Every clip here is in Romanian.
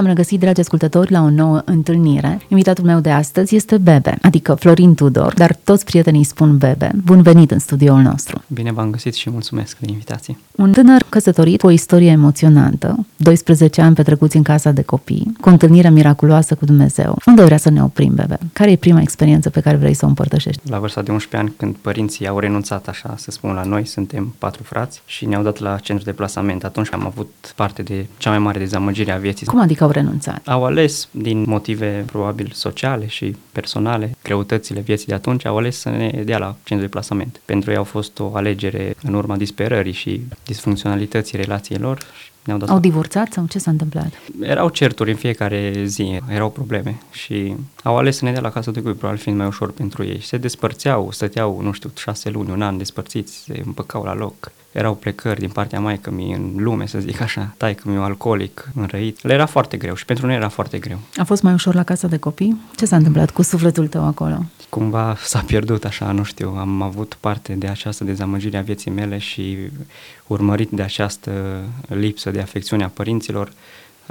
Bine v-am regăsit, dragi ascultători, la o nouă întâlnire. Invitatul meu de astăzi este Bebe, adică Florin Tudor, dar toți prietenii spun Bebe. Bun venit în studioul nostru. Bine v-am găsit și mulțumesc de invitație. Un tânăr căsătorit cu o istorie emoționantă, 12 ani petrecuți în casa de copii, cu o întâlnire miraculoasă cu Dumnezeu. Unde vrea să ne oprim, Bebe? Care e prima experiență pe care vrei să o împărtășești? La vârsta de 11 ani, când părinții au renunțat așa, să spun la noi, suntem patru frați și ne-au dat la centru de plasament. Atunci am avut parte de cea mai mare dezamăgire a vieții. Cum adică au renunțat? Au ales din motive probabil sociale și personale, greutățile vieții de atunci, au ales să ne dea la centru de plasament. Pentru ei au fost o alegere în urma disperării și disfuncționalității relațiilor și ne-au dat Au divorțat sau ce s-a întâmplat? Erau certuri în fiecare zi, erau probleme și au ales să ne dea la casă de cui, probabil fiind mai ușor pentru ei. Se despărțeau, stăteau, nu știu, șase luni, un an despărțiți, se împăcau la loc. Erau plecări din partea maică mi în lume, să zic așa, taică mi alcoolic, înrăit. Le era foarte greu și pentru noi era foarte greu. A fost mai ușor la casa de copii? Ce s-a întâmplat cu sufletul tău acolo? Cumva s-a pierdut așa, nu știu, am avut parte de această dezamăgire a vieții mele și urmărit de această lipsă de afecțiune a părinților,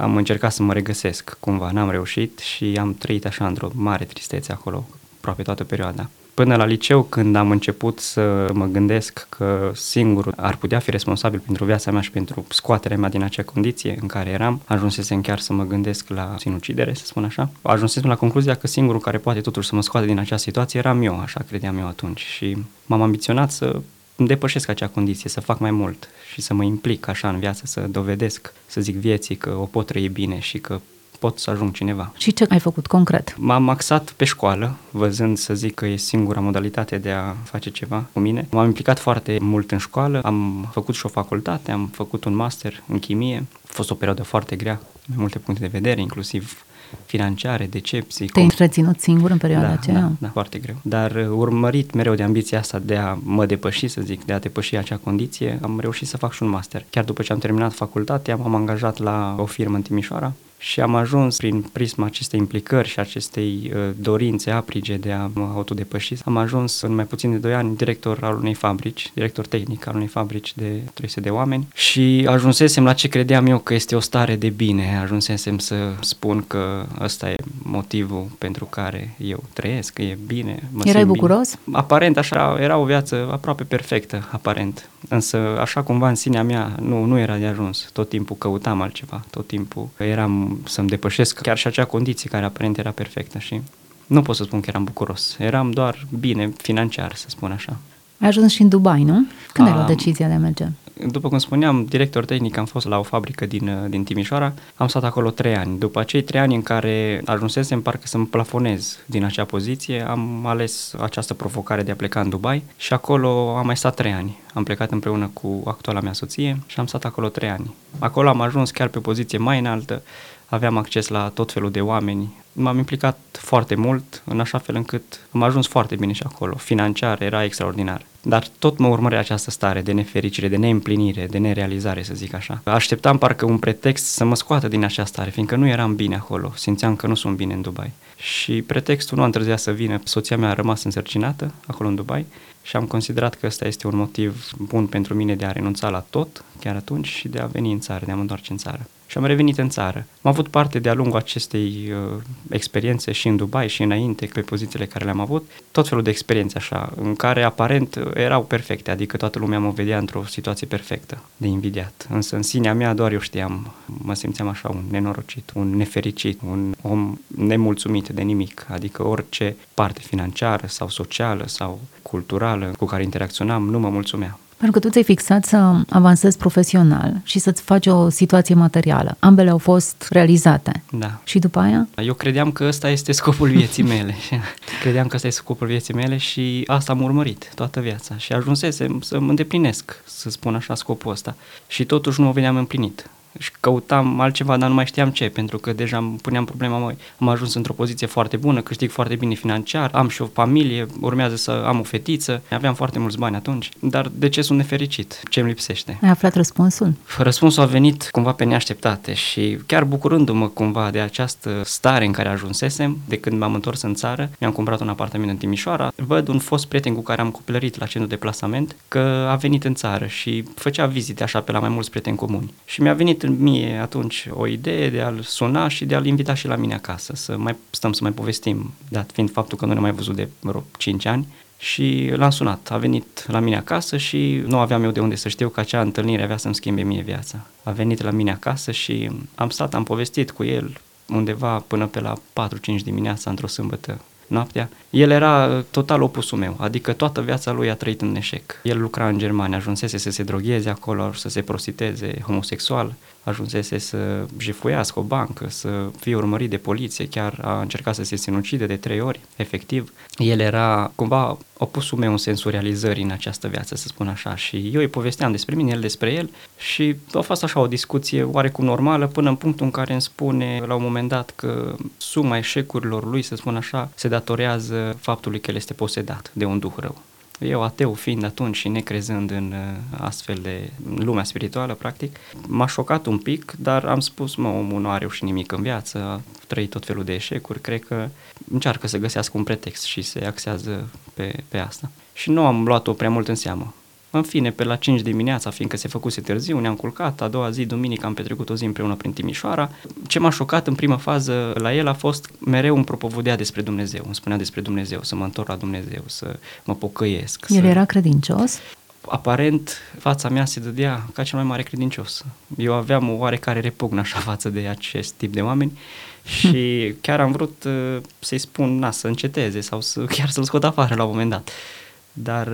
am încercat să mă regăsesc cumva, n-am reușit și am trăit așa într-o mare tristețe acolo, aproape toată perioada. Până la liceu, când am început să mă gândesc că singurul ar putea fi responsabil pentru viața mea și pentru scoaterea mea din acea condiție în care eram, ajunsesem chiar să mă gândesc la sinucidere, să spun așa. Ajunsesem la concluzia că singurul care poate totuși să mă scoate din acea situație eram eu, așa credeam eu atunci. Și m-am ambiționat să îmi depășesc acea condiție, să fac mai mult și să mă implic așa în viață, să dovedesc, să zic vieții că o pot trăi bine și că pot să ajung cineva. Și ce ai făcut concret? M-am axat pe școală, văzând să zic că e singura modalitate de a face ceva cu mine. M-am implicat foarte mult în școală, am făcut și o facultate, am făcut un master în chimie. A fost o perioadă foarte grea, din multe puncte de vedere, inclusiv financiare, decepții. Te-ai întreținut singur în perioada da, aceea? Da, da, foarte greu. Dar uh, urmărit mereu de ambiția asta de a mă depăși, să zic, de a depăși acea condiție, am reușit să fac și un master. Chiar după ce am terminat facultatea, m-am angajat la o firmă în Timișoara și am ajuns prin prisma acestei implicări și acestei uh, dorințe aprige de a mă autodepăși, am ajuns în mai puțin de 2 ani director al unei fabrici, director tehnic al unei fabrici de 300 de oameni și ajunsesem la ce credeam eu că este o stare de bine, ajunsesem să spun că ăsta e motivul pentru care eu trăiesc, că e bine. Mă Erai simt bucuros? Bine. Aparent așa, era o viață aproape perfectă, aparent. Însă așa cumva în sinea mea nu, nu era de ajuns. Tot timpul căutam altceva, tot timpul eram să-mi depășesc chiar și acea condiție care aparent era perfectă și nu pot să spun că eram bucuros. Eram doar bine financiar, să spun așa. Ai ajuns și în Dubai, nu? Când ai luat Am- decizia de a merge? După cum spuneam, director tehnic am fost la o fabrică din, din Timișoara, am stat acolo trei ani. După acei trei ani în care ajunsesem parcă să-mi plafonez din acea poziție, am ales această provocare de a pleca în Dubai și acolo am mai stat trei ani. Am plecat împreună cu actuala mea soție și am stat acolo trei ani. Acolo am ajuns chiar pe poziție mai înaltă, aveam acces la tot felul de oameni. M-am implicat foarte mult, în așa fel încât am ajuns foarte bine și acolo. Financiar era extraordinar. Dar tot mă urmărea această stare de nefericire, de neîmplinire, de nerealizare, să zic așa. Așteptam parcă un pretext să mă scoată din acea stare, fiindcă nu eram bine acolo. Simțeam că nu sunt bine în Dubai. Și pretextul nu a întârziat să vină. Soția mea a rămas însărcinată acolo în Dubai și am considerat că ăsta este un motiv bun pentru mine de a renunța la tot, chiar atunci, și de a veni în țară, de a mă întoarce în țară. Și am revenit în țară. Am avut parte de-a lungul acestei uh, experiențe și în Dubai și înainte, pe pozițiile care le-am avut, tot felul de experiențe așa, în care aparent uh, erau perfecte, adică toată lumea mă vedea într-o situație perfectă, de invidiat. Însă în sinea mea doar eu știam, mă simțeam așa un nenorocit, un nefericit, un om nemulțumit de nimic, adică orice parte financiară sau socială sau culturală cu care interacționam nu mă mulțumea. Pentru că tu ți-ai fixat să avansezi profesional și să-ți faci o situație materială. Ambele au fost realizate. Da. Și după aia? Eu credeam că ăsta este scopul vieții mele. credeam că ăsta este scopul vieții mele și asta am urmărit toată viața. Și ajunsesem să mă îndeplinesc, să spun așa, scopul ăsta. Și totuși nu o vedeam împlinit. Și căutam altceva, dar nu mai știam ce, pentru că deja îmi puneam problema, mă, am ajuns într-o poziție foarte bună, câștig foarte bine financiar, am și o familie, urmează să am o fetiță, aveam foarte mulți bani atunci, dar de ce sunt nefericit? Ce îmi lipsește? Ai aflat răspunsul? Răspunsul a venit cumva pe neașteptate și chiar bucurându-mă cumva de această stare în care ajunsesem, de când m-am întors în țară, mi-am cumpărat un apartament în Timișoara, văd un fost prieten cu care am copilărit la centru de plasament că a venit în țară și făcea vizite așa pe la mai mulți prieteni comuni. Și mi-a venit mie atunci o idee de a-l suna și de a-l invita și la mine acasă, să mai stăm să mai povestim, dat fiind faptul că nu ne-am mai văzut de vreo 5 ani. Și l-am sunat, a venit la mine acasă și nu aveam eu de unde să știu că acea întâlnire avea să-mi schimbe mie viața. A venit la mine acasă și am stat, am povestit cu el undeva până pe la 4-5 dimineața într-o sâmbătă noaptea, el era total opusul meu, adică toată viața lui a trăit în eșec. El lucra în Germania, ajunsese să se drogheze acolo, să se prostitueze homosexual, ajunsese să jefuiască o bancă, să fie urmărit de poliție, chiar a încercat să se sinucide de trei ori, efectiv. El era cumva opusul meu în sensul realizării în această viață, să spun așa, și eu îi povesteam despre mine, el despre el și a fost așa o discuție oarecum normală până în punctul în care îmi spune la un moment dat că suma eșecurilor lui, să spun așa, se datorează faptului că el este posedat de un duh rău. Eu, ateu fiind atunci și necrezând în uh, astfel de lumea spirituală, practic, m-a șocat un pic, dar am spus, mă, omul nu are reușit nimic în viață, a trăit tot felul de eșecuri, cred că încearcă să găsească un pretext și se axează pe, pe asta. Și nu am luat-o prea mult în seamă. În fine, pe la 5 dimineața, fiindcă se făcuse târziu, ne-am culcat, a doua zi, duminică, am petrecut o zi împreună prin Timișoara. Ce m-a șocat în prima fază la el a fost mereu un propovedea despre Dumnezeu, îmi spunea despre Dumnezeu, să mă întorc la Dumnezeu, să mă pocăiesc. El să... era credincios? Aparent, fața mea se dădea ca cel mai mare credincios. Eu aveam o oarecare repugnă așa față de acest tip de oameni și chiar am vrut uh, să-i spun, na, să înceteze sau să, chiar să-l scot afară la un moment dat. Dar,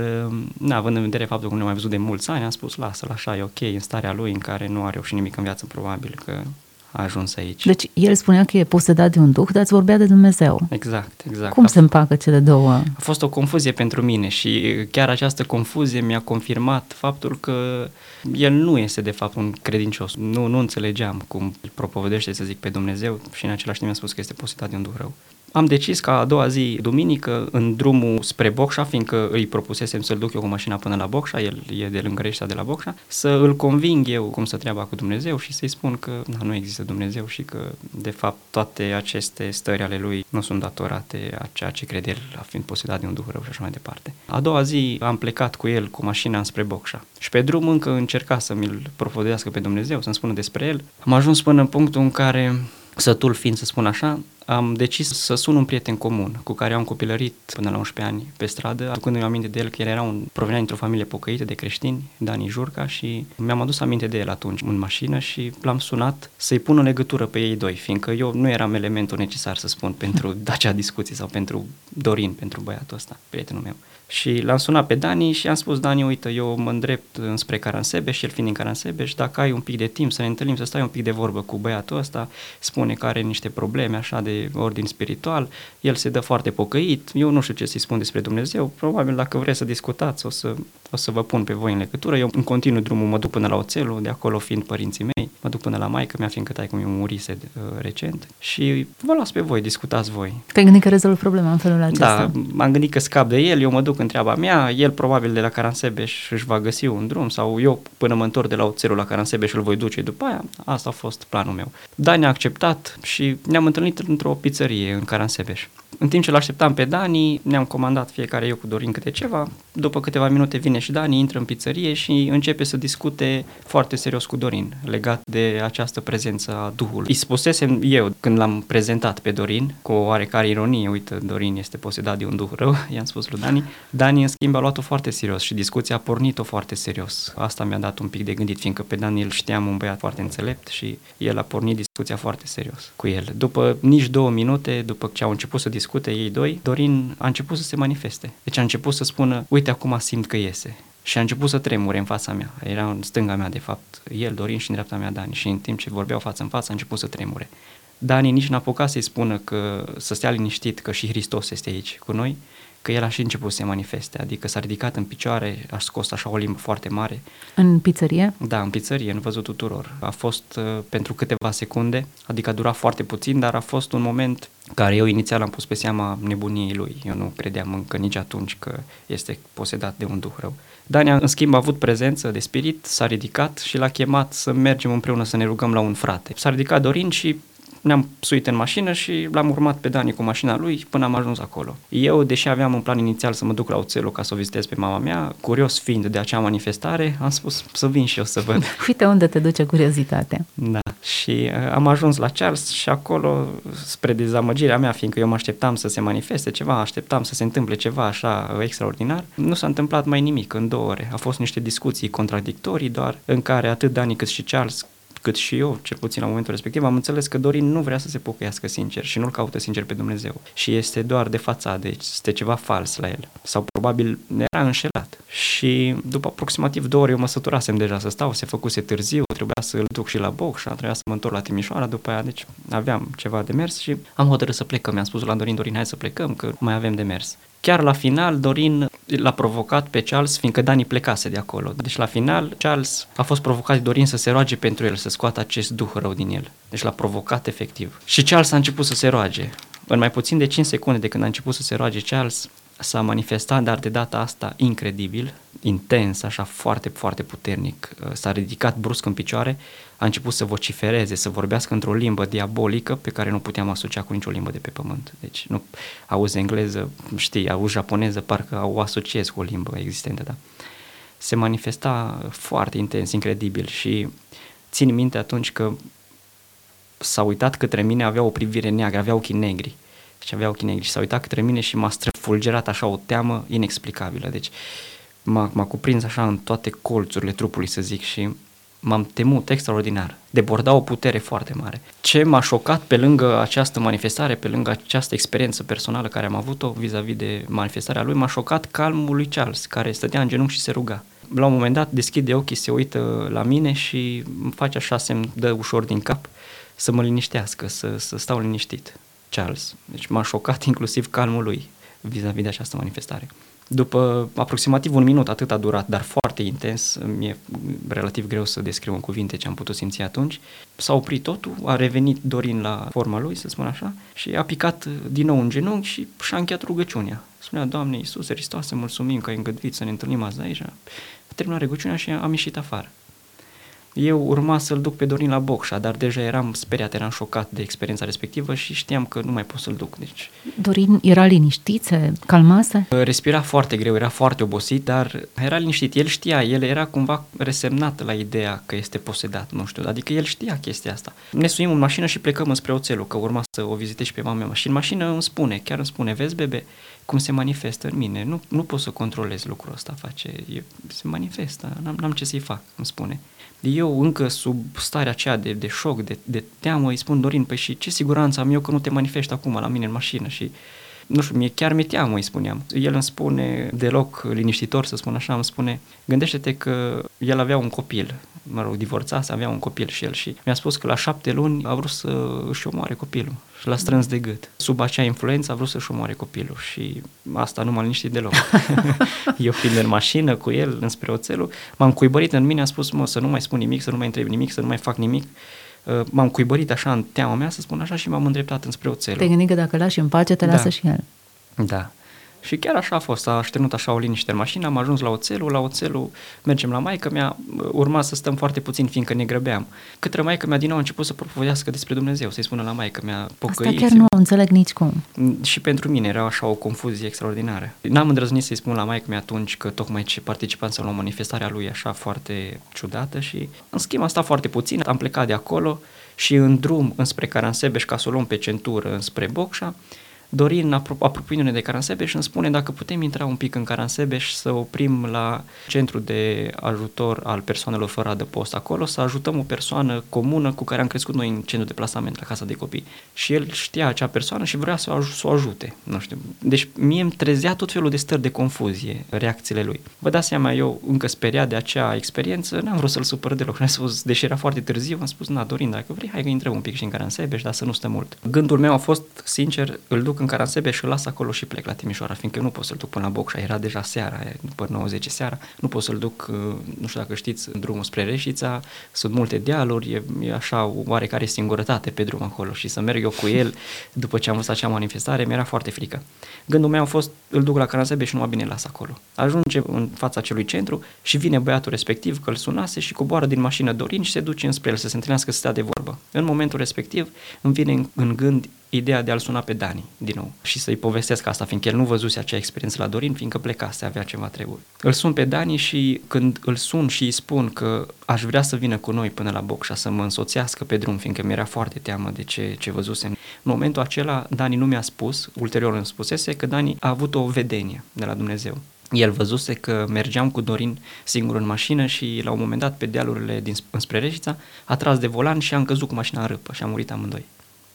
na, având în vedere faptul că nu ne-am mai văzut de mulți ani, am spus, lasă-l așa, e ok, în starea lui în care nu a reușit nimic în viață, probabil că a ajuns aici. Deci el spunea că e posedat de un duh, dar îți vorbea de Dumnezeu. Exact, exact. Cum a se împacă cele două? A fost o confuzie pentru mine și chiar această confuzie mi-a confirmat faptul că el nu este de fapt un credincios. Nu, nu înțelegeam cum îl propovedește, să zic, pe Dumnezeu și în același timp mi-a spus că este posedat de un duh rău am decis ca a doua zi, duminică, în drumul spre Bocșa, fiindcă îi propusesem să-l duc eu cu mașina până la Bocșa, el e de lângă Reștea de la Bocșa, să îl conving eu cum să treaba cu Dumnezeu și să-i spun că na, nu există Dumnezeu și că, de fapt, toate aceste stări ale lui nu sunt datorate a ceea ce crede el, a fiind posedat de un duh rău și așa mai departe. A doua zi am plecat cu el cu mașina spre Bocșa și pe drum încă încerca să mi-l profodească pe Dumnezeu, să-mi spună despre el. Am ajuns până în punctul în care sătul fiind, să spun așa, am decis să sun un prieten comun cu care am copilărit până la 11 ani pe stradă, aducându-mi aminte de el că el era un provenea dintr-o familie pocăită de creștini, Dani Jurca și mi-am adus aminte de el atunci în mașină și l-am sunat să-i pun o legătură pe ei doi, fiindcă eu nu eram elementul necesar să spun pentru acea discuție sau pentru Dorin, pentru băiatul ăsta, prietenul meu. Și l-am sunat pe Dani și am spus, Dani, uite, eu mă îndrept înspre Caransebeș, el fiind în Caransebeș, dacă ai un pic de timp să ne întâlnim, să stai un pic de vorbă cu băiatul ăsta, spune că are niște probleme așa de ordin spiritual, el se dă foarte pocăit, eu nu știu ce să-i spun despre Dumnezeu, probabil dacă vreți să discutați o să, o să vă pun pe voi în legătură, eu în continuu drumul mă duc până la Oțelul, de acolo fiind părinții mei, mă duc până la maică mea, fiindcă tai cum eu murise uh, recent și vă las pe voi, discutați voi. Te-ai gândit că rezolv problema în felul acesta? Da, m-am gândit că scap de el, eu mă duc în treaba mea, el probabil de la Caransebeș își va găsi un drum sau eu până mă întorc de la Oțelul la Caransebeș îl voi duce după aia, asta a fost planul meu. Dani a acceptat și ne-am întâlnit într-o pizzerie în Caransebeș. În timp ce l-așteptam pe Dani, ne-am comandat fiecare eu cu Dorin câte ceva. După câteva minute vine și Dani, intră în pizzerie și începe să discute foarte serios cu Dorin, legat de această prezență a Duhului. Îi spusesem eu, când l-am prezentat pe Dorin, cu o oarecare ironie, uite, Dorin este posedat de un duh rău, i-am spus lui Dani. Dani, în schimb, a luat-o foarte serios și discuția a pornit-o foarte serios. Asta mi-a dat un pic de gândit, fiindcă pe Dani îl știam un băiat foarte înțelept și el a pornit discuția foarte serios cu el. După nici două minute, după ce au început să discute ei doi, Dorin a început să se manifeste. Deci a început să spună, uite acum simt că iese. Și a început să tremure în fața mea. Era în stânga mea, de fapt, el, Dorin și în dreapta mea, Dani. Și în timp ce vorbeau față în față, a început să tremure. Dani nici n-a apucat să-i spună că să stea liniștit, că și Hristos este aici cu noi, că el a și început să se manifeste, adică s-a ridicat în picioare, a scos așa o limbă foarte mare. În pizzerie? Da, în pizzerie, în văzut tuturor. A fost uh, pentru câteva secunde, adică a durat foarte puțin, dar a fost un moment care eu inițial am pus pe seama nebuniei lui. Eu nu credeam încă nici atunci că este posedat de un duh rău. Dania, în schimb, a avut prezență de spirit, s-a ridicat și l-a chemat să mergem împreună să ne rugăm la un frate. S-a ridicat Dorin și ne-am suit în mașină și l-am urmat pe Dani cu mașina lui până am ajuns acolo. Eu, deși aveam un plan inițial să mă duc la Oțelul ca să o vizitez pe mama mea, curios fiind de acea manifestare, am spus să vin și eu să văd. Uite unde te duce curiozitatea. Da, și uh, am ajuns la Charles și acolo, spre dezamăgirea mea, fiindcă eu mă așteptam să se manifeste ceva, așteptam să se întâmple ceva așa uh, extraordinar, nu s-a întâmplat mai nimic în două ore. A fost niște discuții contradictorii doar, în care atât Dani cât și Charles cât și eu, cel puțin la momentul respectiv, am înțeles că Dorin nu vrea să se pocăiască sincer și nu-L caută sincer pe Dumnezeu. Și este doar de fațadă, deci este ceva fals la el. Sau probabil era înșelat. Și după aproximativ două ore eu mă săturasem deja să stau, se făcuse târziu, trebuia să îl duc și la box și trebuia să mă întorc la Timișoara după aia, deci aveam ceva de mers și am hotărât să plecăm. Mi-am spus la Dorin, Dorin, hai să plecăm, că mai avem de mers. Chiar la final, Dorin l-a provocat pe Charles, fiindcă Dani plecase de acolo. Deci la final, Charles a fost provocat de Dorin să se roage pentru el, să scoată acest duh rău din el. Deci l-a provocat efectiv. Și Charles a început să se roage. În mai puțin de 5 secunde de când a început să se roage Charles, s-a manifestat, dar de data asta incredibil, intens, așa foarte, foarte puternic. S-a ridicat brusc în picioare, a început să vocifereze, să vorbească într-o limbă diabolică pe care nu puteam asocia cu nicio limbă de pe pământ. Deci nu auzi engleză, știi, auzi japoneză, parcă o asociez cu o limbă existentă, da. Se manifesta foarte intens, incredibil și țin minte atunci că s-a uitat către mine, avea o privire neagră, avea ochii negri. Deci avea ochii negri și s-a uitat către mine și m-a străfulgerat așa o teamă inexplicabilă. Deci m-a, m-a cuprins așa în toate colțurile trupului, să zic, și m-am temut extraordinar. Deborda o putere foarte mare. Ce m-a șocat pe lângă această manifestare, pe lângă această experiență personală care am avut-o vis-a-vis de manifestarea lui, m-a șocat calmul lui Charles, care stătea în genunchi și se ruga. La un moment dat deschide ochii, se uită la mine și îmi face așa semn, dă ușor din cap să mă liniștească, să, să stau liniștit. Charles. Deci m-a șocat inclusiv calmul lui vis-a-vis de această manifestare. După aproximativ un minut, atât a durat, dar foarte intens, mi-e relativ greu să descriu în cuvinte ce am putut simți atunci, s-a oprit totul, a revenit Dorin la forma lui, să spun așa, și a picat din nou în genunchi și și-a încheiat rugăciunea. Spunea, Doamne Iisuse Hristos, mulțumim că ai îngăduit să ne întâlnim azi aici. A terminat rugăciunea și am ieșit afară. Eu urma să-l duc pe Dorin la Bocșa, dar deja eram speriat, eram șocat de experiența respectivă și știam că nu mai pot să-l duc. Deci... Dorin era liniștit, se calmase? Respira foarte greu, era foarte obosit, dar era liniștit. El știa, el era cumva resemnat la ideea că este posedat, nu știu, adică el știa chestia asta. Ne suim în mașină și plecăm înspre oțelul, că urma să o vizitez pe mama mea. Și în mașină îmi spune, chiar îmi spune, vezi bebe, cum se manifestă în mine. Nu, nu pot să controlez lucrul ăsta, face, e, se manifestă, n-am, n-am ce să-i fac, îmi spune. Eu încă sub starea aceea de, de șoc, de, de teamă, îi spun Dorin, păi și ce siguranță am eu că nu te manifesti acum la mine în mașină? Și nu știu, mie chiar mi-e teamă, îi spuneam. El îmi spune, deloc liniștitor să spun așa, îmi spune, gândește-te că el avea un copil, mă rog, divorțase, avea un copil și el și mi-a spus că la șapte luni a vrut să își omoare copilul și l-a strâns de gât. Sub acea influență a vrut să-și omoare copilul și asta nu m-a liniștit deloc. Eu fiind în mașină cu el înspre oțelul, m-am cuibărit în mine, a spus, mă, să nu mai spun nimic, să nu mai întreb nimic, să nu mai fac nimic. Uh, m-am cuibărit așa în teama mea, să spun așa, și m-am îndreptat înspre oțelul. Te gândi că dacă lași în pace, te Da. lasă și el. Da. Și chiar așa a fost, a așternut așa o liniște în mașină, am ajuns la oțelul, la oțelul mergem la maică mea, urma să stăm foarte puțin fiindcă ne grăbeam. Către maică mea din nou a început să propovedească despre Dumnezeu, să-i spună la maică mea, Asta pocăiți chiar nu înțeleg nici cum. Și pentru mine era așa o confuzie extraordinară. N-am îndrăznit să-i spun la maică mea atunci că tocmai ce participam la o manifestare a lui așa foarte ciudată și în schimb am stat foarte puțin, am plecat de acolo și în drum înspre Caransebeș ca să o luăm pe centură înspre Bocșa, Dorin, apro- apropiindu-ne de Caransebeș, îmi spune dacă putem intra un pic în Caransebeș să oprim la centru de ajutor al persoanelor fără adăpost acolo, să ajutăm o persoană comună cu care am crescut noi în centru de plasament la casa de copii. Și el știa acea persoană și vrea să o, aj- să o ajute. Nu știu. Deci mie îmi trezea tot felul de stări de confuzie, reacțiile lui. Vă dați seama, eu încă speriat de acea experiență, n-am vrut să-l supăr deloc. Am spus, deși era foarte târziu, am spus, na, Dorin, dacă vrei, hai că intrăm un pic și în Caransebeș, dar să nu stă mult. Gândul meu a fost, sincer, îl duc duc în Caransebe și îl las acolo și plec la Timișoara, fiindcă nu pot să-l duc până la Bocșa, era deja seara, după 90 seara, nu pot să-l duc, uh, nu știu dacă știți, în drumul spre Reșița, sunt multe dealuri, e, e așa oarecare singurătate pe drum acolo și să merg eu cu el după ce am văzut acea manifestare, mi-era foarte frică. Gândul meu a fost, îl duc la Caransebe și nu mă bine las acolo. Ajunge în fața acelui centru și vine băiatul respectiv că îl sunase și coboară din mașină Dorin și se duce înspre el să se întâlnească să stea de vorbă. În momentul respectiv îmi vine în, în gând ideea de a-l suna pe Dani din nou și să-i povestesc asta, fiindcă el nu văzuse acea experiență la Dorin, fiindcă plecase, avea ceva treburi. Îl sun pe Dani și când îl sun și îi spun că aș vrea să vină cu noi până la Bocșa, să mă însoțească pe drum, fiindcă mi-era foarte teamă de ce, ce văzusem. În momentul acela, Dani nu mi-a spus, ulterior îmi spusese, că Dani a avut o vedenie de la Dumnezeu. El văzuse că mergeam cu Dorin singur în mașină și la un moment dat pe dealurile din, înspre Reșița a tras de volan și am căzut cu mașina în râpă și am murit amândoi.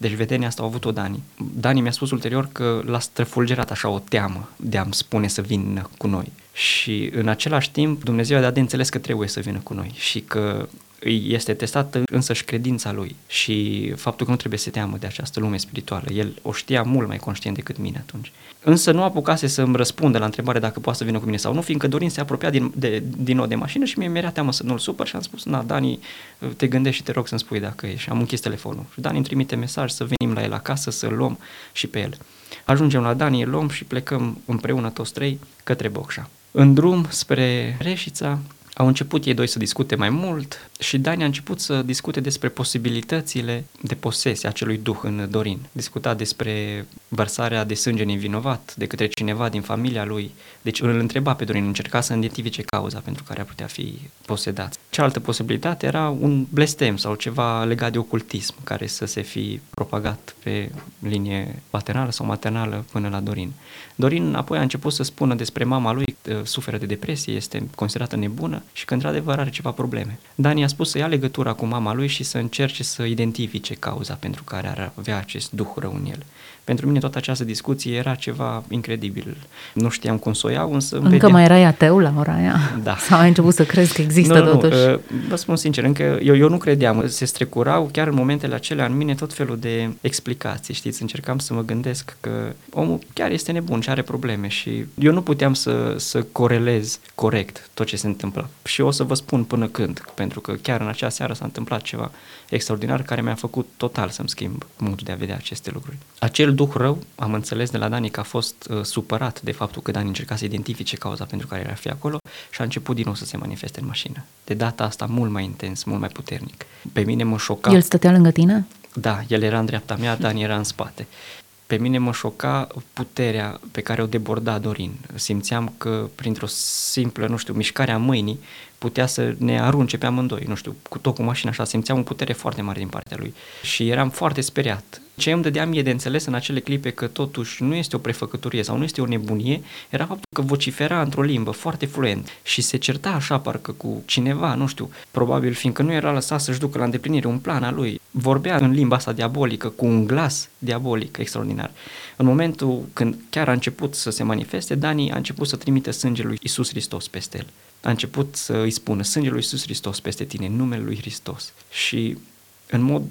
Deci vedenia asta au avut-o Dani. Dani mi-a spus ulterior că l-a străfulgerat așa o teamă de a-mi spune să vină cu noi. Și în același timp Dumnezeu a dat de înțeles că trebuie să vină cu noi și că îi este testată însăși credința lui și faptul că nu trebuie să se teamă de această lume spirituală. El o știa mult mai conștient decât mine atunci. Însă nu apucase să îmi răspundă la întrebare dacă poate să vină cu mine sau nu, fiindcă Dorin se apropia din, de, din nou de mașină și mi-e era teamă să nu-l supăr și am spus, na, Dani, te gândești și te rog să-mi spui dacă e. Și am închis telefonul. Și Dani îmi trimite mesaj să venim la el acasă, să-l luăm și pe el. Ajungem la Dani, îl luăm și plecăm împreună toți trei către Bocșa. În drum spre Reșița, au început ei doi să discute mai mult și Dani a început să discute despre posibilitățile de posesie a celui duh în Dorin. Discuta despre vărsarea de sânge nevinovat de către cineva din familia lui. Deci îl întreba pe Dorin, încerca să identifice cauza pentru care ar putea fi posedat. Cealaltă posibilitate era un blestem sau ceva legat de ocultism care să se fi propagat pe linie paternală sau maternală până la Dorin. Dorin apoi a început să spună despre mama lui, suferă de depresie, este considerată nebună și că într-adevăr are ceva probleme. Dani a spus să ia legătura cu mama lui și să încerce să identifice cauza pentru care ar avea acest duh rău în el. Pentru mine toată această discuție era ceva incredibil. Nu știam cum să o iau, însă... Încă vedeam... mai erai ateu la ora aia? Da. Sau ai început să crezi că există nu, totuși? Nu, uh, vă spun sincer, încă eu, eu nu credeam. Se strecurau chiar în momentele acelea în mine tot felul de explicații, știți? Încercam să mă gândesc că omul chiar este nebun și are probleme și eu nu puteam să, să corelez corect tot ce se întâmplă. Și o să vă spun până când, pentru că chiar în acea seară s-a întâmplat ceva extraordinar care mi-a făcut total să-mi schimb modul de a vedea aceste lucruri. Acel duh rău, am înțeles de la Dani că a fost uh, supărat de faptul că Dani încerca să identifice cauza pentru care era fi acolo și a început din nou să se manifeste în mașină. De data asta mult mai intens, mult mai puternic. Pe mine mă șoca... El stătea lângă tine? Da, el era în dreapta mea, Dani era în spate. Pe mine mă șoca puterea pe care o deborda Dorin. Simțeam că printr-o simplă, nu știu, mișcare a mâinii putea să ne arunce pe amândoi, nu știu, cu tot cu mașina așa, simțeam o putere foarte mare din partea lui și eram foarte speriat. Ce îmi dădea mie de înțeles în acele clipe că totuși nu este o prefăcătorie sau nu este o nebunie, era faptul că vocifera într-o limbă foarte fluent și se certa așa parcă cu cineva, nu știu, probabil fiindcă nu era lăsat să-și ducă la îndeplinire un plan al lui. Vorbea în limba asta diabolică, cu un glas diabolic extraordinar. În momentul când chiar a început să se manifeste, Dani a început să trimite sângele lui Isus Hristos peste el a început să îi spună sângele lui Iisus Hristos peste tine, numele lui Hristos. Și în mod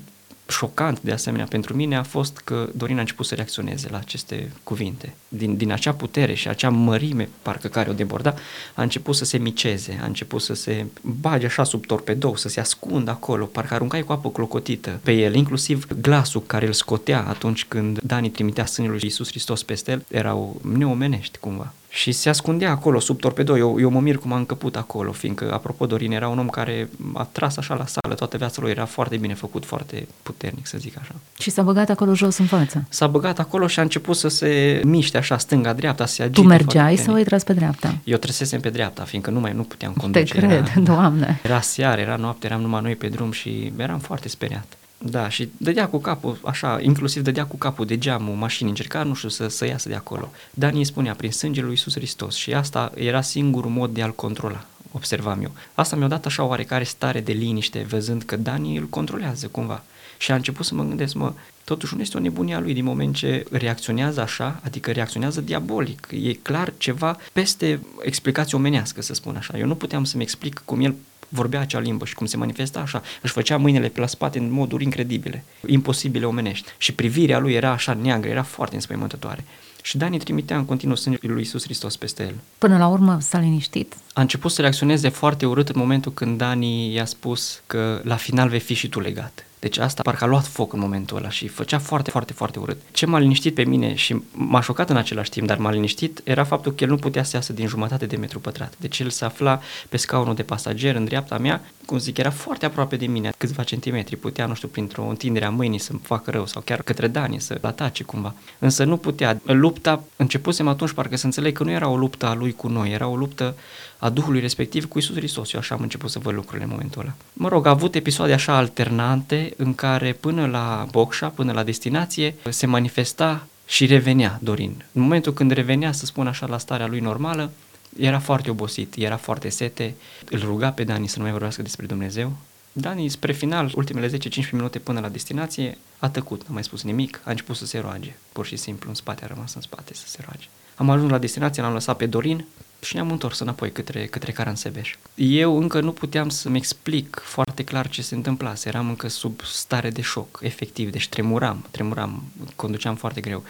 șocant de asemenea pentru mine a fost că Dorin a început să reacționeze la aceste cuvinte. Din, din acea putere și acea mărime parcă care o deborda, a început să se miceze, a început să se bage așa sub torpedou, să se ascundă acolo, parcă aruncai cu apă clocotită pe el, inclusiv glasul care îl scotea atunci când Dani trimitea sânul lui Iisus Hristos peste el, erau neomenești cumva și se ascundea acolo sub torpedo. Eu, eu mă mir cum a încăput acolo, fiindcă, apropo, Dorin era un om care a tras așa la sală, toată viața lui era foarte bine făcut, foarte puternic, să zic așa. Și s-a băgat acolo jos în față. S-a băgat acolo și a început să se miște așa, stânga-dreapta, să se agite. Tu mergeai sau ai tras pe dreapta? Eu trăsesem pe dreapta, fiindcă nu mai nu puteam conduce. Te cred, era, doamne. Era seară, era noapte, eram numai noi pe drum și eram foarte speriat. Da, și dădea cu capul, așa, inclusiv dădea cu capul de geamul mașinii, încerca, nu știu, să, să iasă de acolo. Dar îi spunea, prin sângele lui Iisus Hristos și asta era singurul mod de a-l controla, observam eu. Asta mi-a dat așa oarecare stare de liniște, văzând că Dani îl controlează cumva. Și a început să mă gândesc, mă, totuși nu este o nebunie a lui din moment ce reacționează așa, adică reacționează diabolic. E clar ceva peste explicație omenească, să spun așa. Eu nu puteam să-mi explic cum el vorbea acea limbă și cum se manifesta așa, își făcea mâinile pe la spate în moduri incredibile, imposibile omenești. Și privirea lui era așa neagră, era foarte înspăimântătoare. Și Dani trimitea în continuu sângele lui Isus Hristos peste el. Până la urmă s-a liniștit. A început să reacționeze foarte urât în momentul când Dani i-a spus că la final vei fi și tu legat. Deci asta parcă a luat foc în momentul ăla și făcea foarte, foarte, foarte urât. Ce m-a liniștit pe mine și m-a șocat în același timp, dar m-a liniștit, era faptul că el nu putea să iasă din jumătate de metru pătrat. Deci el se afla pe scaunul de pasager în dreapta mea, cum zic, era foarte aproape de mine, câțiva centimetri. Putea, nu știu, printr-o întindere a mâinii să-mi facă rău sau chiar către Dani să-l atace cumva. Însă nu putea. Lupta, începusem atunci parcă să înțeleg că nu era o luptă a lui cu noi, era o luptă a Duhului respectiv cu Isus Hristos. Eu așa am început să văd lucrurile în momentul ăla. Mă rog, a avut episoade așa alternante în care până la Bocșa, până la destinație, se manifesta și revenea Dorin. În momentul când revenea, să spun așa, la starea lui normală, era foarte obosit, era foarte sete, îl ruga pe Dani să nu mai vorbească despre Dumnezeu. Dani, spre final, ultimele 10-15 minute până la destinație, a tăcut, nu mai spus nimic, a început să se roage, pur și simplu, în spate, a rămas în spate să se roage. Am ajuns la destinație, l-am lăsat pe Dorin, și ne-am întors înapoi către, către Caransebeș. Eu încă nu puteam să-mi explic foarte clar ce se întâmplase, eram încă sub stare de șoc, efectiv, deci tremuram, tremuram, conduceam foarte greu.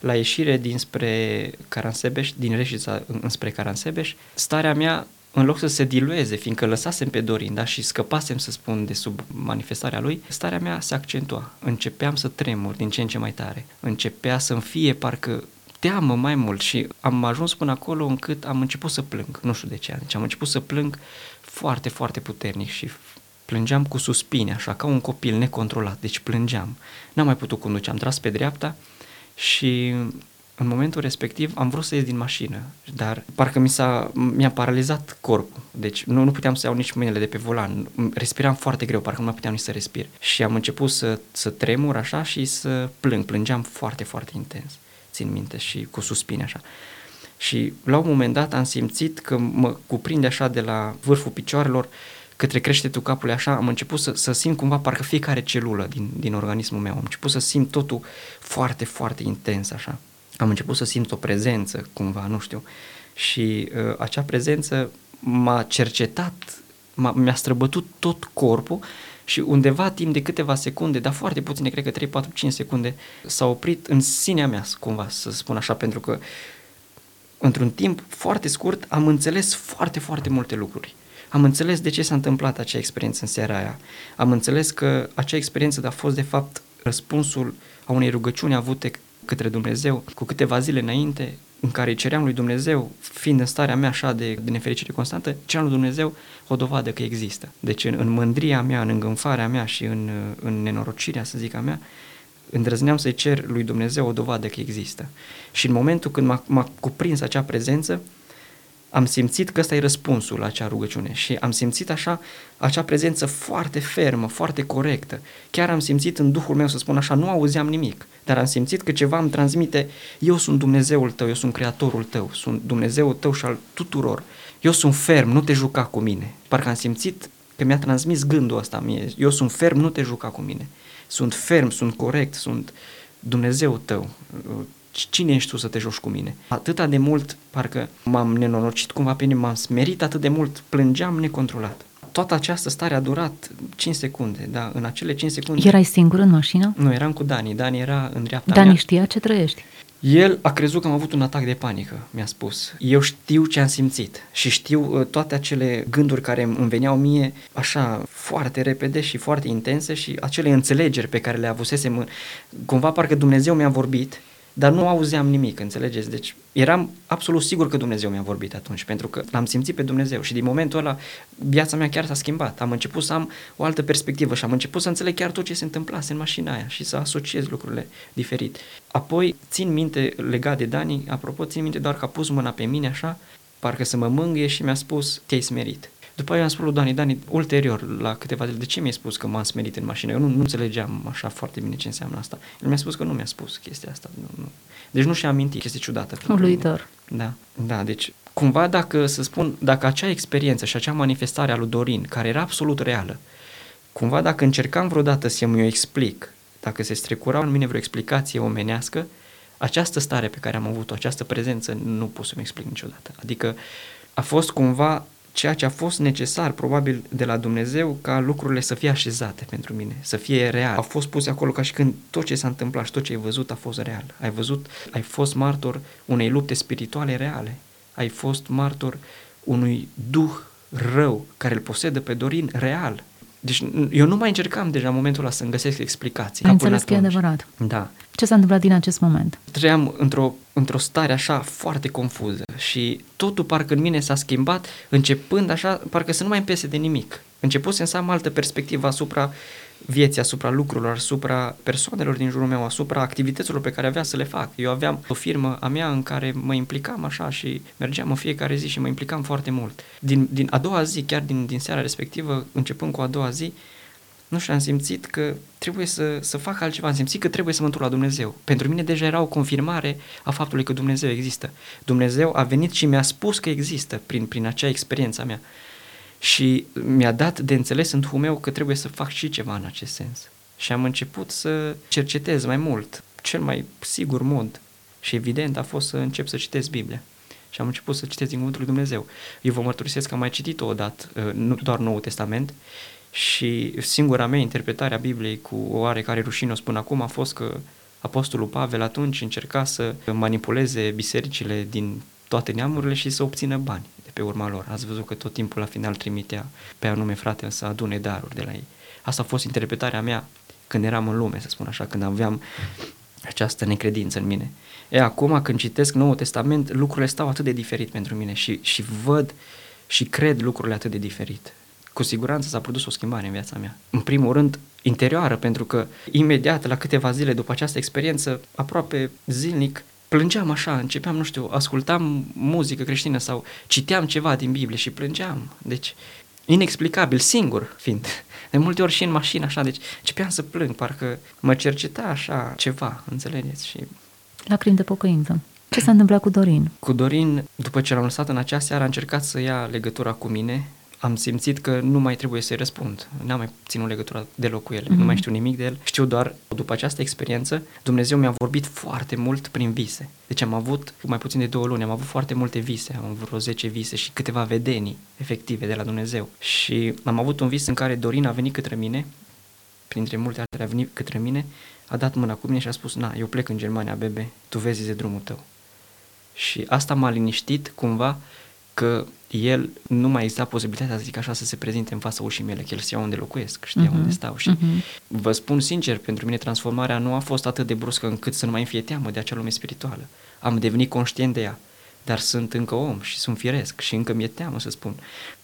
La ieșire dinspre Caransebeș, din Reșița înspre Caransebeș, starea mea în loc să se dilueze, fiindcă lăsasem pe Dorin da, și scăpasem, să spun, de sub manifestarea lui, starea mea se accentua. Începeam să tremur din ce în ce mai tare. Începea să-mi fie parcă teamă mai mult și am ajuns până acolo încât am început să plâng, nu știu de ce, deci am început să plâng foarte, foarte puternic și plângeam cu suspine, așa, ca un copil necontrolat, deci plângeam. N-am mai putut conduce, am tras pe dreapta și în momentul respectiv am vrut să ies din mașină, dar parcă mi s-a, mi-a paralizat corpul, deci nu, nu puteam să iau nici mâinile de pe volan, respiram foarte greu, parcă nu mai puteam nici să respir. Și am început să, să tremur așa și să plâng, plângeam foarte, foarte intens țin minte, și cu suspine așa. Și la un moment dat am simțit că mă cuprinde așa de la vârful picioarelor către creștetul capului așa, am început să, să simt cumva parcă fiecare celulă din, din organismul meu, am început să simt totul foarte, foarte intens așa. Am început să simt o prezență cumva, nu știu. Și uh, acea prezență m-a cercetat, m-a, mi-a străbătut tot corpul și undeva timp de câteva secunde, dar foarte puține, cred că 3, 4, 5 secunde, s-a oprit în sinea mea, cumva, să spun așa, pentru că într-un timp foarte scurt am înțeles foarte, foarte multe lucruri. Am înțeles de ce s-a întâmplat acea experiență în seara aia. Am înțeles că acea experiență a fost de fapt răspunsul a unei rugăciuni avute către Dumnezeu cu câteva zile înainte, în care îi ceream lui Dumnezeu, fiind în starea mea așa de, de nefericire constantă, ceream lui Dumnezeu o dovadă că există. Deci în, în mândria mea, în îngânfarea mea și în, în nenorocirea, să zic a mea, îndrăzneam să-i cer lui Dumnezeu o dovadă că există. Și în momentul când m-a, m-a cuprins acea prezență, am simțit că ăsta e răspunsul la acea rugăciune și am simțit așa acea prezență foarte fermă, foarte corectă. Chiar am simțit în Duhul meu, să spun așa, nu auzeam nimic, dar am simțit că ceva îmi transmite, eu sunt Dumnezeul tău, eu sunt Creatorul tău, sunt Dumnezeul tău și al tuturor. Eu sunt ferm, nu te juca cu mine. Parcă am simțit că mi-a transmis gândul ăsta mie, eu sunt ferm, nu te juca cu mine. Sunt ferm, sunt corect, sunt Dumnezeu tău, cine ești tu să te joci cu mine? Atâta de mult, parcă m-am nenorocit cumva pe mine, m-am smerit atât de mult, plângeam necontrolat. Toată această stare a durat 5 secunde, da, în acele 5 secunde... Erai singur în mașină? Nu, eram cu Dani, Dani era în dreapta Dani mea. știa ce trăiești? El a crezut că am avut un atac de panică, mi-a spus. Eu știu ce am simțit și știu uh, toate acele gânduri care îmi veneau mie așa foarte repede și foarte intense și acele înțelegeri pe care le avusesem. Cumva parcă Dumnezeu mi-a vorbit dar nu auzeam nimic, înțelegeți? Deci eram absolut sigur că Dumnezeu mi-a vorbit atunci, pentru că l-am simțit pe Dumnezeu și din momentul ăla viața mea chiar s-a schimbat. Am început să am o altă perspectivă și am început să înțeleg chiar tot ce se întâmplase în mașina aia și să asociez lucrurile diferit. Apoi țin minte legat de Dani, apropo, țin minte doar că a pus mâna pe mine așa, parcă să mă mângâie și mi-a spus, te-ai smerit. După aia am spus lui Dani, Dani, ulterior, la câteva zile, de ce mi-ai spus că m-am smerit în mașină? Eu nu, nu înțelegeam așa foarte bine ce înseamnă asta. El mi-a spus că nu mi-a spus chestia asta. Nu, nu. Deci nu și-a amintit, chestie ciudată. Uluitor. Da, da, deci cumva dacă, să spun, dacă acea experiență și acea manifestare a lui Dorin, care era absolut reală, cumva dacă încercam vreodată să mi-o explic, dacă se strecurau în mine vreo explicație omenească, această stare pe care am avut-o, această prezență, nu pot să-mi explic niciodată. Adică a fost cumva ceea ce a fost necesar probabil de la Dumnezeu ca lucrurile să fie așezate pentru mine, să fie real. Au fost puse acolo ca și când tot ce s-a întâmplat și tot ce ai văzut a fost real. Ai văzut, ai fost martor unei lupte spirituale reale. Ai fost martor unui duh rău care îl posedă pe Dorin real. Deci eu nu mai încercam deja în momentul ăla să-mi găsesc explicații. Ai înțeles că e adevărat. Da. Ce s-a întâmplat din acest moment? Trăiam într-o, într-o stare așa foarte confuză și totul parcă în mine s-a schimbat, începând așa, parcă să nu mai împese de nimic. Început să am altă perspectivă asupra vieții, asupra lucrurilor, asupra persoanelor din jurul meu, asupra activităților pe care avea să le fac. Eu aveam o firmă a mea în care mă implicam așa și mergeam în fiecare zi și mă implicam foarte mult. Din, din a doua zi, chiar din, din seara respectivă, începând cu a doua zi, nu știu, am simțit că trebuie să, să fac altceva, am simțit că trebuie să mă întorc la Dumnezeu. Pentru mine deja era o confirmare a faptului că Dumnezeu există. Dumnezeu a venit și mi-a spus că există prin, prin acea experiență a mea. Și mi-a dat de înțeles în Duhul meu că trebuie să fac și ceva în acest sens. Și am început să cercetez mai mult, cel mai sigur mod și evident a fost să încep să citesc Biblia. Și am început să citesc din Cuvântul lui Dumnezeu. Eu vă mărturisesc că am mai citit-o odată, uh, nu doar Noul Testament, și singura mea interpretare a Bibliei cu o oarecare rușine, o spun acum, a fost că Apostolul Pavel atunci încerca să manipuleze bisericile din toate neamurile și să obțină bani de pe urma lor. Ați văzut că tot timpul la final trimitea pe anume frate să adune daruri de la ei. Asta a fost interpretarea mea când eram în lume, să spun așa, când aveam această necredință în mine. E, acum când citesc Noul Testament, lucrurile stau atât de diferit pentru mine și, și văd și cred lucrurile atât de diferit cu siguranță s-a produs o schimbare în viața mea. În primul rând, interioară, pentru că imediat, la câteva zile după această experiență, aproape zilnic, plângeam așa, începeam, nu știu, ascultam muzică creștină sau citeam ceva din Biblie și plângeam. Deci, inexplicabil, singur fiind. De multe ori și în mașină, așa, deci începeam să plâng, parcă mă cerceta așa ceva, înțelegeți? Și... Lacrimi de pocăință. Ce s-a întâmplat cu Dorin? Cu Dorin, după ce l-am lăsat în acea seară, a încercat să ia legătura cu mine, am simțit că nu mai trebuie să-i răspund. N-am mai ținut legătura deloc cu el, mm-hmm. nu mhm. mai știu nimic de el. Știu doar, după această experiență, Dumnezeu mi-a vorbit foarte mult prin vise. Deci am avut, mai puțin de două luni, am avut foarte multe vise, am avut vreo 10 vise și câteva vedenii efective de la Dumnezeu. Și am avut un vis în care Dorin a venit către mine, printre multe altele a venit către mine, a dat mâna cu mine și a spus, na, eu plec în Germania, bebe, tu vezi de drumul tău. Și asta m-a liniștit cumva că el nu mai exista posibilitatea, să zic așa, să se prezinte în fața ușii mele, că el știa unde locuiesc, știa uh-huh. unde stau și uh-huh. vă spun sincer, pentru mine transformarea nu a fost atât de bruscă încât să nu mai îmi fie teamă de acea lume spirituală. Am devenit conștient de ea, dar sunt încă om și sunt firesc și încă mi-e teamă să spun.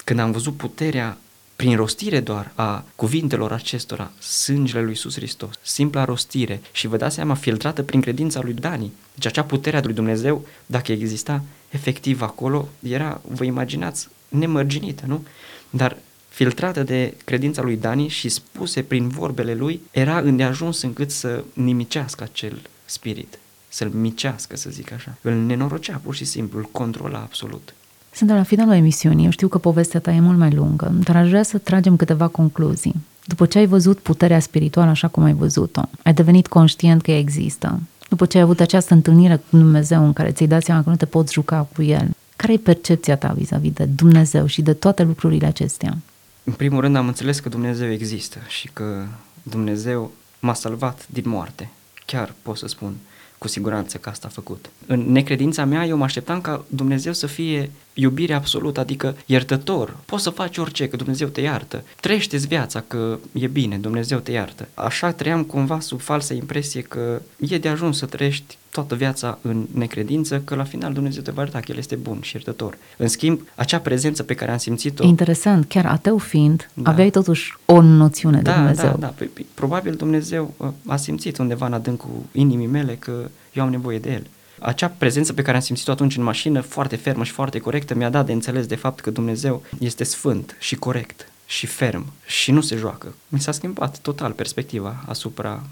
Când am văzut puterea prin rostire doar a cuvintelor acestora, sângele lui Iisus Hristos, simpla rostire și vă dați seama, filtrată prin credința lui Dani. Deci acea putere a lui Dumnezeu, dacă exista efectiv acolo, era, vă imaginați, nemărginită, nu? Dar filtrată de credința lui Dani și spuse prin vorbele lui, era îndeajuns încât să nimicească acel spirit, să-l micească, să zic așa. Îl nenorocea pur și simplu, îl controla absolut. Suntem la finalul emisiunii. Eu știu că povestea ta e mult mai lungă, dar aș vrea să tragem câteva concluzii. După ce ai văzut puterea spirituală așa cum ai văzut-o, ai devenit conștient că ea există. După ce ai avut această întâlnire cu Dumnezeu în care ți-ai dat seama că nu te poți juca cu El, care e percepția ta vis-a-vis de Dumnezeu și de toate lucrurile acestea? În primul rând am înțeles că Dumnezeu există și că Dumnezeu m-a salvat din moarte. Chiar pot să spun cu siguranță că asta a făcut. În necredința mea, eu mă așteptam ca Dumnezeu să fie iubire absolută, adică iertător. Poți să faci orice, că Dumnezeu te iartă. Trește-ți viața, că e bine, Dumnezeu te iartă. Așa trăiam cumva sub falsă impresie că e de ajuns să trăiești toată viața în necredință, că la final Dumnezeu te va ierta, că El este bun și iertător. În schimb, acea prezență pe care am simțit-o... Interesant, chiar ateu fiind, da. aveai totuși o noțiune da, de Dumnezeu. Da, da, păi, păi, probabil Dumnezeu uh, a simțit undeva în adâncul inimii mele că eu am nevoie de El. Acea prezență pe care am simțit-o atunci în mașină, foarte fermă și foarte corectă, mi-a dat de înțeles de fapt că Dumnezeu este sfânt și corect și ferm și nu se joacă. Mi s-a schimbat total perspectiva asupra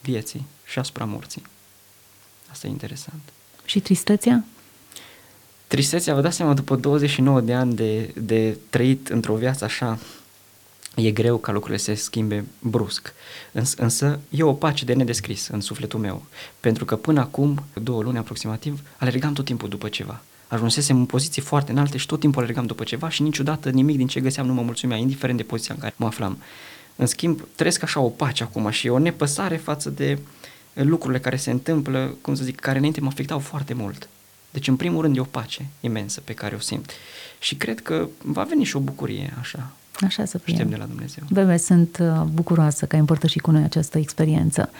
vieții și asupra morții. Asta e interesant. Și tristețea? Tristețea, vă dați seama, după 29 de ani de, de trăit într-o viață așa, e greu ca lucrurile să se schimbe brusc. Îns, însă e o pace de nedescris în sufletul meu, pentru că până acum, două luni aproximativ, alergam tot timpul după ceva. ajunsesem în poziții foarte înalte și tot timpul alergam după ceva și niciodată nimic din ce găseam nu mă mulțumea, indiferent de poziția în care mă aflam. În schimb, trăiesc așa o pace acum și o nepăsare față de lucrurile care se întâmplă, cum să zic, care înainte mă afectau foarte mult. Deci, în primul rând, e o pace imensă pe care o simt. Și cred că va veni și o bucurie așa. Așa să fie. Știm de la Dumnezeu. Bebe, sunt uh, bucuroasă că ai împărtășit cu noi această experiență.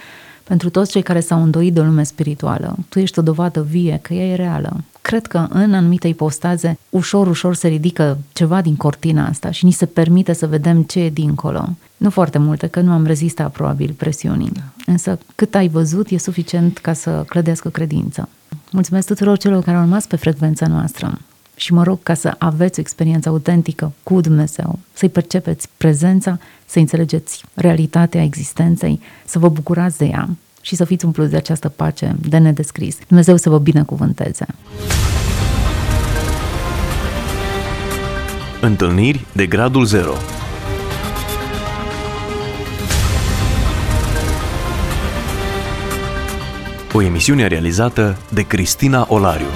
Pentru toți cei care s-au îndoit de o lume spirituală, tu ești o dovadă vie că ea e reală. Cred că în anumite ipostaze, ușor, ușor se ridică ceva din cortina asta și ni se permite să vedem ce e dincolo. Nu foarte multe, că nu am rezistat probabil presiunii. Da. Însă cât ai văzut e suficient ca să clădească credință. Mulțumesc tuturor celor care au rămas pe frecvența noastră și mă rog ca să aveți o experiență autentică cu Dumnezeu, să-i percepeți prezența, să înțelegeți realitatea existenței, să vă bucurați de ea și să fiți umpluți de această pace de nedescris. Dumnezeu să vă binecuvânteze! Întâlniri de gradul 0 O emisiune realizată de Cristina Olariu.